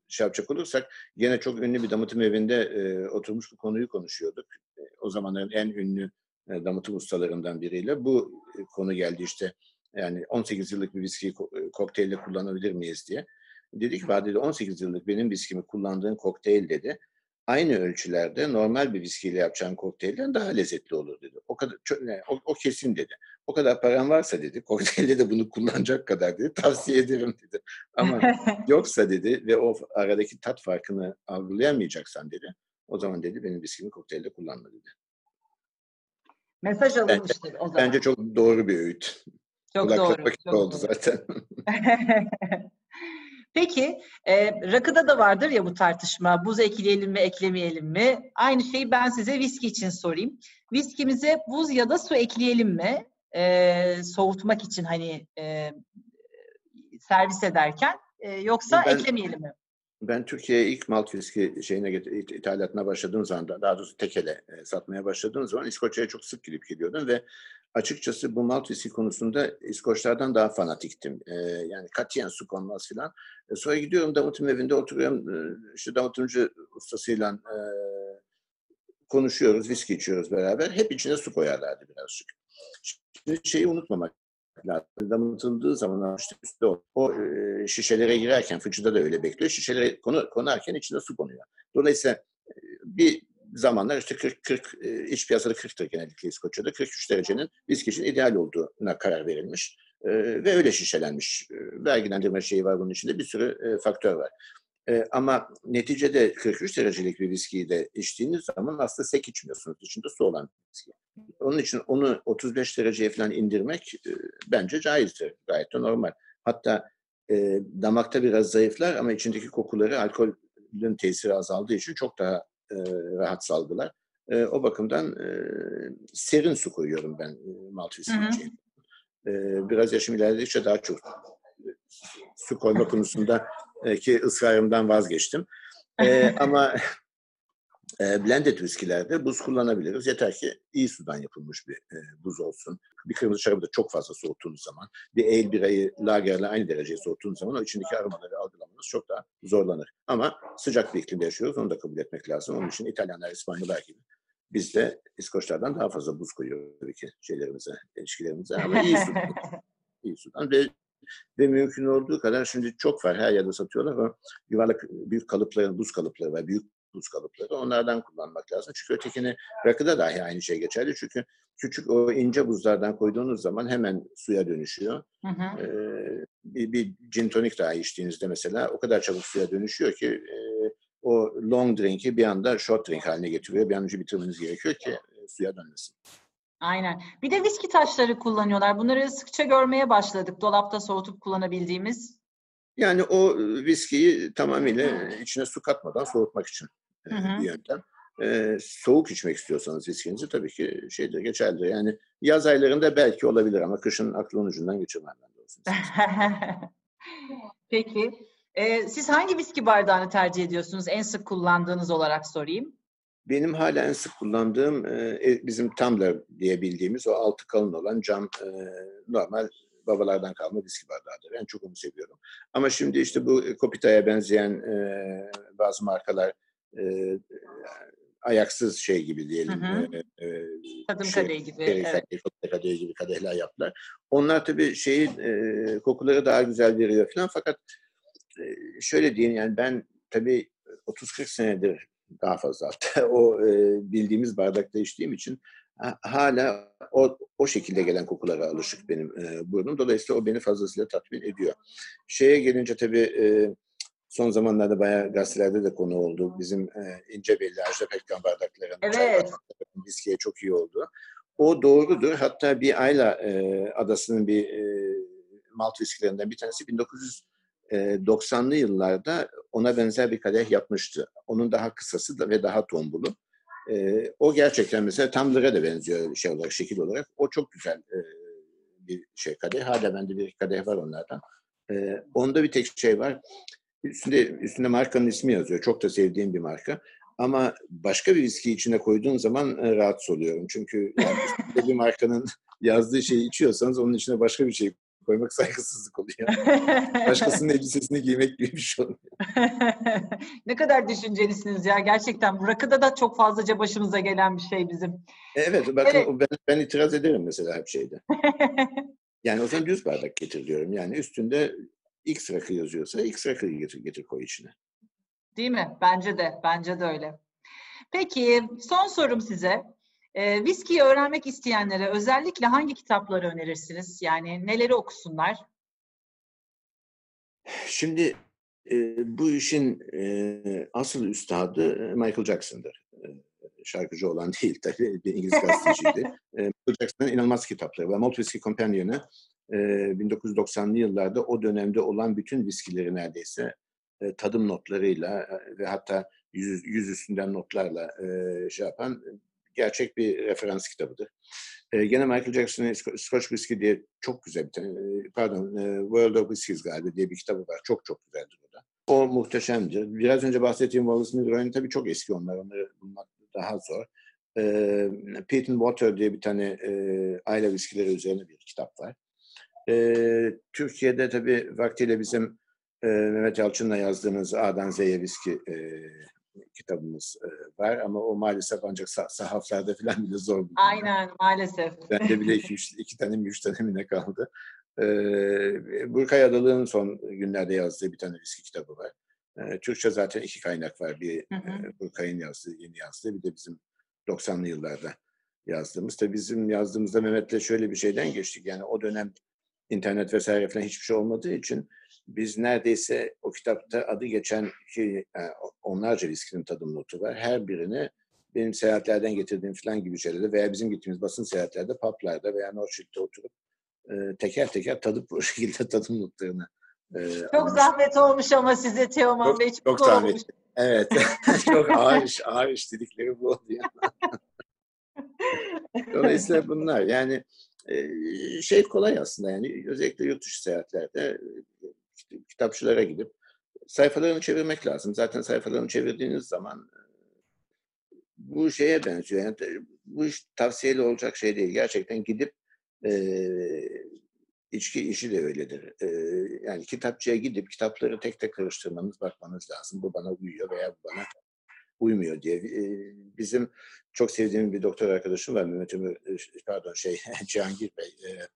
şey yapacak olursak gene çok ünlü bir damıtım evinde e, oturmuş bu konuyu konuşuyorduk. E, o zamanların en ünlü e, damıtım ustalarından biriyle. Bu e, konu geldi işte yani 18 yıllık bir viskiyi e, kokteylde kullanabilir miyiz diye. Dedi ki vadeli 18 yıllık benim viskimi kullandığın kokteyl dedi. Aynı ölçülerde normal bir viskiyle yapacağın kokteylden daha lezzetli olur dedi. O kadar o, o kesin dedi. O kadar paran varsa dedi, kokteylde de bunu kullanacak kadar dedi, tavsiye ederim dedi. Ama yoksa dedi ve o aradaki tat farkını algılayamayacaksan dedi, o zaman dedi benim viskimi kokteylde kullanma dedi.
Mesaj alınmıştır o zaman.
Bence çok doğru bir öğüt.
Çok doğru.
Çok oldu doğru. zaten.
Peki, e, rakıda da vardır ya bu tartışma. Buz ekleyelim mi, eklemeyelim mi? Aynı şeyi ben size viski için sorayım. Viskimize buz ya da su ekleyelim mi? E, soğutmak için hani e, servis ederken e, yoksa ben, eklemeyelim mi?
Ben Türkiye'ye ilk malt viski şeyine ithalatına başladığım zaman, daha doğrusu tekele e, satmaya başladığım zaman İskoçya'ya çok sık gidip geliyordum ve açıkçası bu malt viski konusunda İskoçlardan daha fanatiktim. E, yani katiyen su konmaz filan. E, sonra gidiyorum damıtım evinde oturuyorum. E, işte damıtımcı ustasıyla konuşuyoruz, viski içiyoruz beraber. Hep içine su koyarlardı birazcık. Şimdi şeyi unutmamak lazım. Damıtıldığı zaman işte üstte o, o e, şişelere girerken, fıçıda da öyle bekliyor. Şişelere konu, konarken içine su konuyor. Dolayısıyla e, bir zamanlar işte 40, 40 e, iç piyasada 40'tır genellikle İskoçya'da. 43 derecenin viski için ideal olduğuna karar verilmiş. E, ve öyle şişelenmiş. E, vergilendirme şeyi var bunun içinde bir sürü e, faktör var. E, ama neticede 43 derecelik bir viskiyi de içtiğiniz zaman aslında sek içmiyorsunuz. İçinde su olan viski. Onun için onu 35 dereceye falan indirmek e, bence caizdir. Gayet de normal. Hatta e, damakta biraz zayıflar ama içindeki kokuları alkolün tesiri azaldığı için çok daha e, rahat salgılar. E, o bakımdan e, serin su koyuyorum ben e, malt viski için. E, biraz yaşım ilerledikçe daha çok su koyma konusunda ki ısrarımdan vazgeçtim. E, ama e, blended viskilerde buz kullanabiliriz. Yeter ki iyi sudan yapılmış bir e, buz olsun. Bir kırmızı şarabı da çok fazla soğuttuğunuz zaman, bir ale birayı lagerle aynı dereceye soğuttuğunuz zaman o içindeki aromaları algılamanız çok daha zorlanır. Ama sıcak bir iklimde yaşıyoruz, onu da kabul etmek lazım. Onun için İtalyanlar, İspanyollar gibi biz de İskoçlardan daha fazla buz koyuyoruz tabii ki şeylerimize, ilişkilerimize ama iyi sudan. iyi sudan ve ve mümkün olduğu kadar şimdi çok var her yerde satıyorlar ama yuvarlak büyük kalıpların buz kalıpları var. Büyük buz kalıpları onlardan kullanmak lazım. Çünkü ötekini rakıda dahi aynı şey geçerli. Çünkü küçük o ince buzlardan koyduğunuz zaman hemen suya dönüşüyor. Hı hı. Ee, bir, bir gin tonik daha içtiğinizde mesela o kadar çabuk suya dönüşüyor ki e, long drink'i bir anda short drink haline getiriyor. Bir an önce bitirmeniz gerekiyor ki e, suya dönmesin.
Aynen. Bir de viski taşları kullanıyorlar. Bunları sıkça görmeye başladık. Dolapta soğutup kullanabildiğimiz.
Yani o e, viskiyi tamamıyla içine su katmadan soğutmak için e,
Hı hı.
bir yöntem. E, soğuk içmek istiyorsanız viskinizi tabii ki şeydir, geçerlidir. Yani yaz aylarında belki olabilir ama kışın aklın ucundan geçirmem doğrusu.
Peki. Ee, siz hangi viski bardağını tercih ediyorsunuz? En sık kullandığınız olarak sorayım.
Benim hala en sık kullandığım e, bizim tumbler diye bildiğimiz o altı kalın olan cam e, normal babalardan kalma viski bardağıdır. Ben çok onu seviyorum. Ama şimdi işte bu Kopita'ya benzeyen e, bazı markalar e, ayaksız şey gibi diyelim.
Hı hı.
E, e,
Tadım
şey,
kadehi gibi.
Kadeh,
Evet.
kadeh, gibi kadehler yaptılar. Onlar tabii şeyi e, kokuları daha güzel veriyor falan fakat e, şöyle diyeyim yani ben tabii 30-40 senedir daha fazla hatta o e, bildiğimiz bardakta içtiğim için ha- hala o, o şekilde gelen kokulara alışık benim e, burnum. Dolayısıyla o beni fazlasıyla tatmin ediyor. Şeye gelince tabii e, son zamanlarda bayağı gazetelerde de konu oldu. Bizim e, ince belli Ajda Pekkan bardaklarının, çay
Evet.
viskiye çok iyi oldu. O doğrudur. Hatta bir Ayla e, adasının bir e, malt viskilerinden bir tanesi 1990'lı yıllarda ona benzer bir kadeh yapmıştı. Onun daha kısası da ve daha tombulu. E, o gerçekten mesela Tumbler'a da benziyor şey olarak, şekil olarak. O çok güzel e, bir şey kadeh. Hala bende bir kadeh var onlardan. E, onda bir tek şey var. Üstünde, üstünde markanın ismi yazıyor. Çok da sevdiğim bir marka. Ama başka bir viski içine koyduğun zaman e, rahatsız oluyorum. Çünkü yani bir markanın yazdığı şeyi içiyorsanız onun içine başka bir şey koymak saygısızlık oluyor. Başkasının elbisesini giymek gibi bir şey oluyor.
ne kadar düşüncelisiniz ya. Gerçekten bu rakıda da çok fazlaca başımıza gelen bir şey bizim.
Evet, bakın
Evet.
ben, ben itiraz ederim mesela hep şeyde. Yani o zaman düz bardak getir diyorum. Yani üstünde X rakı yazıyorsa X rakıyı getir, getir koy içine.
Değil mi? Bence de. Bence de öyle. Peki son sorum size. Ee, viskiyi öğrenmek isteyenlere özellikle hangi kitapları önerirsiniz? Yani neleri okusunlar?
Şimdi e, bu işin e, asıl üstadı e, Michael Jackson'dır. E, şarkıcı olan değil tabii, bir İngiliz gazeteciydi. e, Michael Jackson'ın inanılmaz kitapları var. Malt Whiskey Companion'ı e, 1990'lı yıllarda o dönemde olan bütün viskileri neredeyse e, tadım notlarıyla e, ve hatta yüz, yüz üstünden notlarla e, şey yapan gerçek bir referans kitabıdır. E, gene Michael Jackson'ın Sc- Scotch Whisky diye çok güzel bir tane, e, pardon e, World of Whiskies galiba diye bir kitabı var. Çok çok güzeldir o da. O muhteşemdir. Biraz önce bahsettiğim Wallace Milroy'un tabii çok eski onlar. Onları bulmak daha zor. E, Peyton Water diye bir tane e, aile viskileri üzerine bir kitap var. E, Türkiye'de tabii vaktiyle bizim e, Mehmet Yalçın'la yazdığımız A'dan Z'ye viski e, kitabımız e, var ama o maalesef ancak sah- sahaflarda falan bile zor bulunuyor.
Aynen maalesef.
Bende bile iki, üç, iki tane mi üç tane mi ne kaldı. Ee, Burkay Adalı'nın son günlerde yazdığı bir tane viski kitabı var. Ee, Türkçe zaten iki kaynak var. Bir
Hı hı.
e, Burkay'ın yazdığı, yeni yazdığı bir de bizim 90'lı yıllarda yazdığımız. Tabii bizim yazdığımızda Mehmet'le şöyle bir şeyden geçtik. Yani o dönem internet vesaire falan hiçbir şey olmadığı için biz neredeyse o kitapta adı geçen ki e, onlarca viskinin tadım notu var. Her birini benim seyahatlerden getirdiğim falan gibi şeylerde veya bizim gittiğimiz basın seyahatlerde, publarda veya Northfield'de oturup e, teker teker tadıp o şekilde tadım notlarını e,
Çok
almış.
zahmet olmuş ama size Teoman
Çok-
Bey. Çok,
çok zahmet.
olmuş.
Evet. Çok ağır iş, ağır iş dedikleri bu oluyor. Dolayısıyla bunlar yani e, şey kolay aslında yani özellikle yurt dışı seyahatlerde işte kitapçılara gidip sayfalarını çevirmek lazım. Zaten sayfalarını çevirdiğiniz zaman e, bu şeye benziyor. Yani te- bu iş tavsiyeli olacak şey değil. Gerçekten gidip e, içki işi de öyledir. E, yani kitapçıya gidip kitapları tek tek karıştırmanız, bakmanız lazım. Bu bana uyuyor veya bu bana uymuyor diye. E, bizim çok sevdiğim bir doktor arkadaşım var Mehmet Ömür, e, pardon şey Cihangir Bey. E,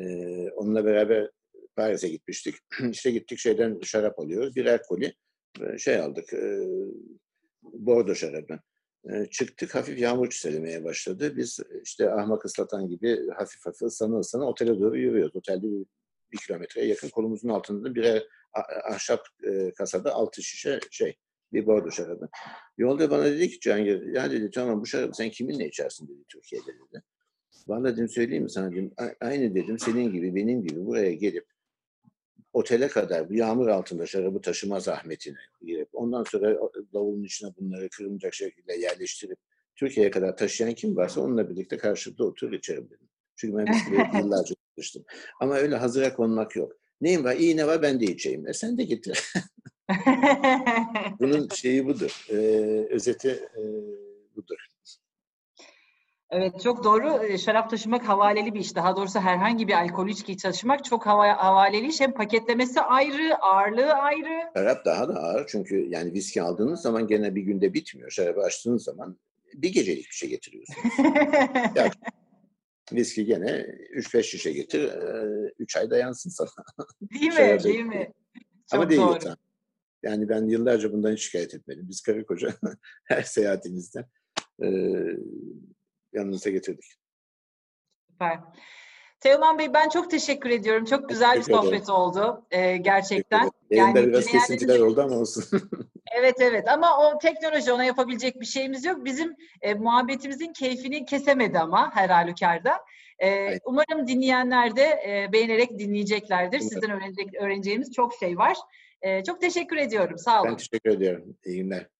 e, onunla beraber Paris'e gitmiştik. işte gittik şeyden şarap alıyoruz. Birer koli e, şey aldık. E, Bordo şarabı. E, çıktık hafif yağmur çiselemeye başladı. Biz işte ahmak ıslatan gibi hafif hafif ıslanı ıslanı otele doğru yürüyoruz. Otelde bir, bir kilometreye yakın kolumuzun altında birer ahşap e, kasada altı şişe şey Bir bordo şarabı. Yolda bana dedi ki Cihangir, ya dedi tamam bu şarabı sen kiminle içersin dedi Türkiye'de dedi. Bana dedim söyleyeyim mi sana dedim. Aynı dedim senin gibi benim gibi buraya gelip otele kadar bu yağmur altında şarabı taşıma zahmetine girip ondan sonra davulun içine bunları kırılmayacak şekilde yerleştirip Türkiye'ye kadar taşıyan kim varsa onunla birlikte karşılıklı otur içerim dedim. Çünkü ben viskileri yıllarca çalıştım. Ama öyle hazıra konmak yok. Neyim var? İyi ne var? Ben de içeyim. E sen de getir. Bunun şeyi budur. Ee, özeti e.
Evet çok doğru. Şarap taşımak havaleli bir iş. Daha doğrusu herhangi bir alkol içki taşımak çok hava, havaleli iş. Hem paketlemesi ayrı, ağırlığı ayrı.
Şarap daha da ağır. Çünkü yani viski aldığınız zaman gene bir günde bitmiyor. Şarabı açtığınız zaman bir gecelik bir şey getiriyorsunuz. yani, viski gene 3-5 şişe getir, 3 ay dayansın sana.
Değil mi? Değil mi?
Çok Ama değil doğru. Lütfen. Yani ben yıllarca bundan şikayet etmedim. Biz karı koca her seyahatimizde e, yanınıza getirdik.
Süper. Teoman Bey ben çok teşekkür ediyorum. Çok güzel bir sohbet oldu ee, gerçekten.
Yani, biraz kesintiler oldu ama olsun.
evet evet ama o teknoloji ona yapabilecek bir şeyimiz yok. Bizim e, muhabbetimizin keyfini kesemedi ama her halükarda. E, umarım dinleyenler de e, beğenerek dinleyeceklerdir. Sizden öğrenecek, öğreneceğimiz çok şey var. E, çok teşekkür ediyorum. Sağ olun.
Ben teşekkür ediyorum. İyi günler.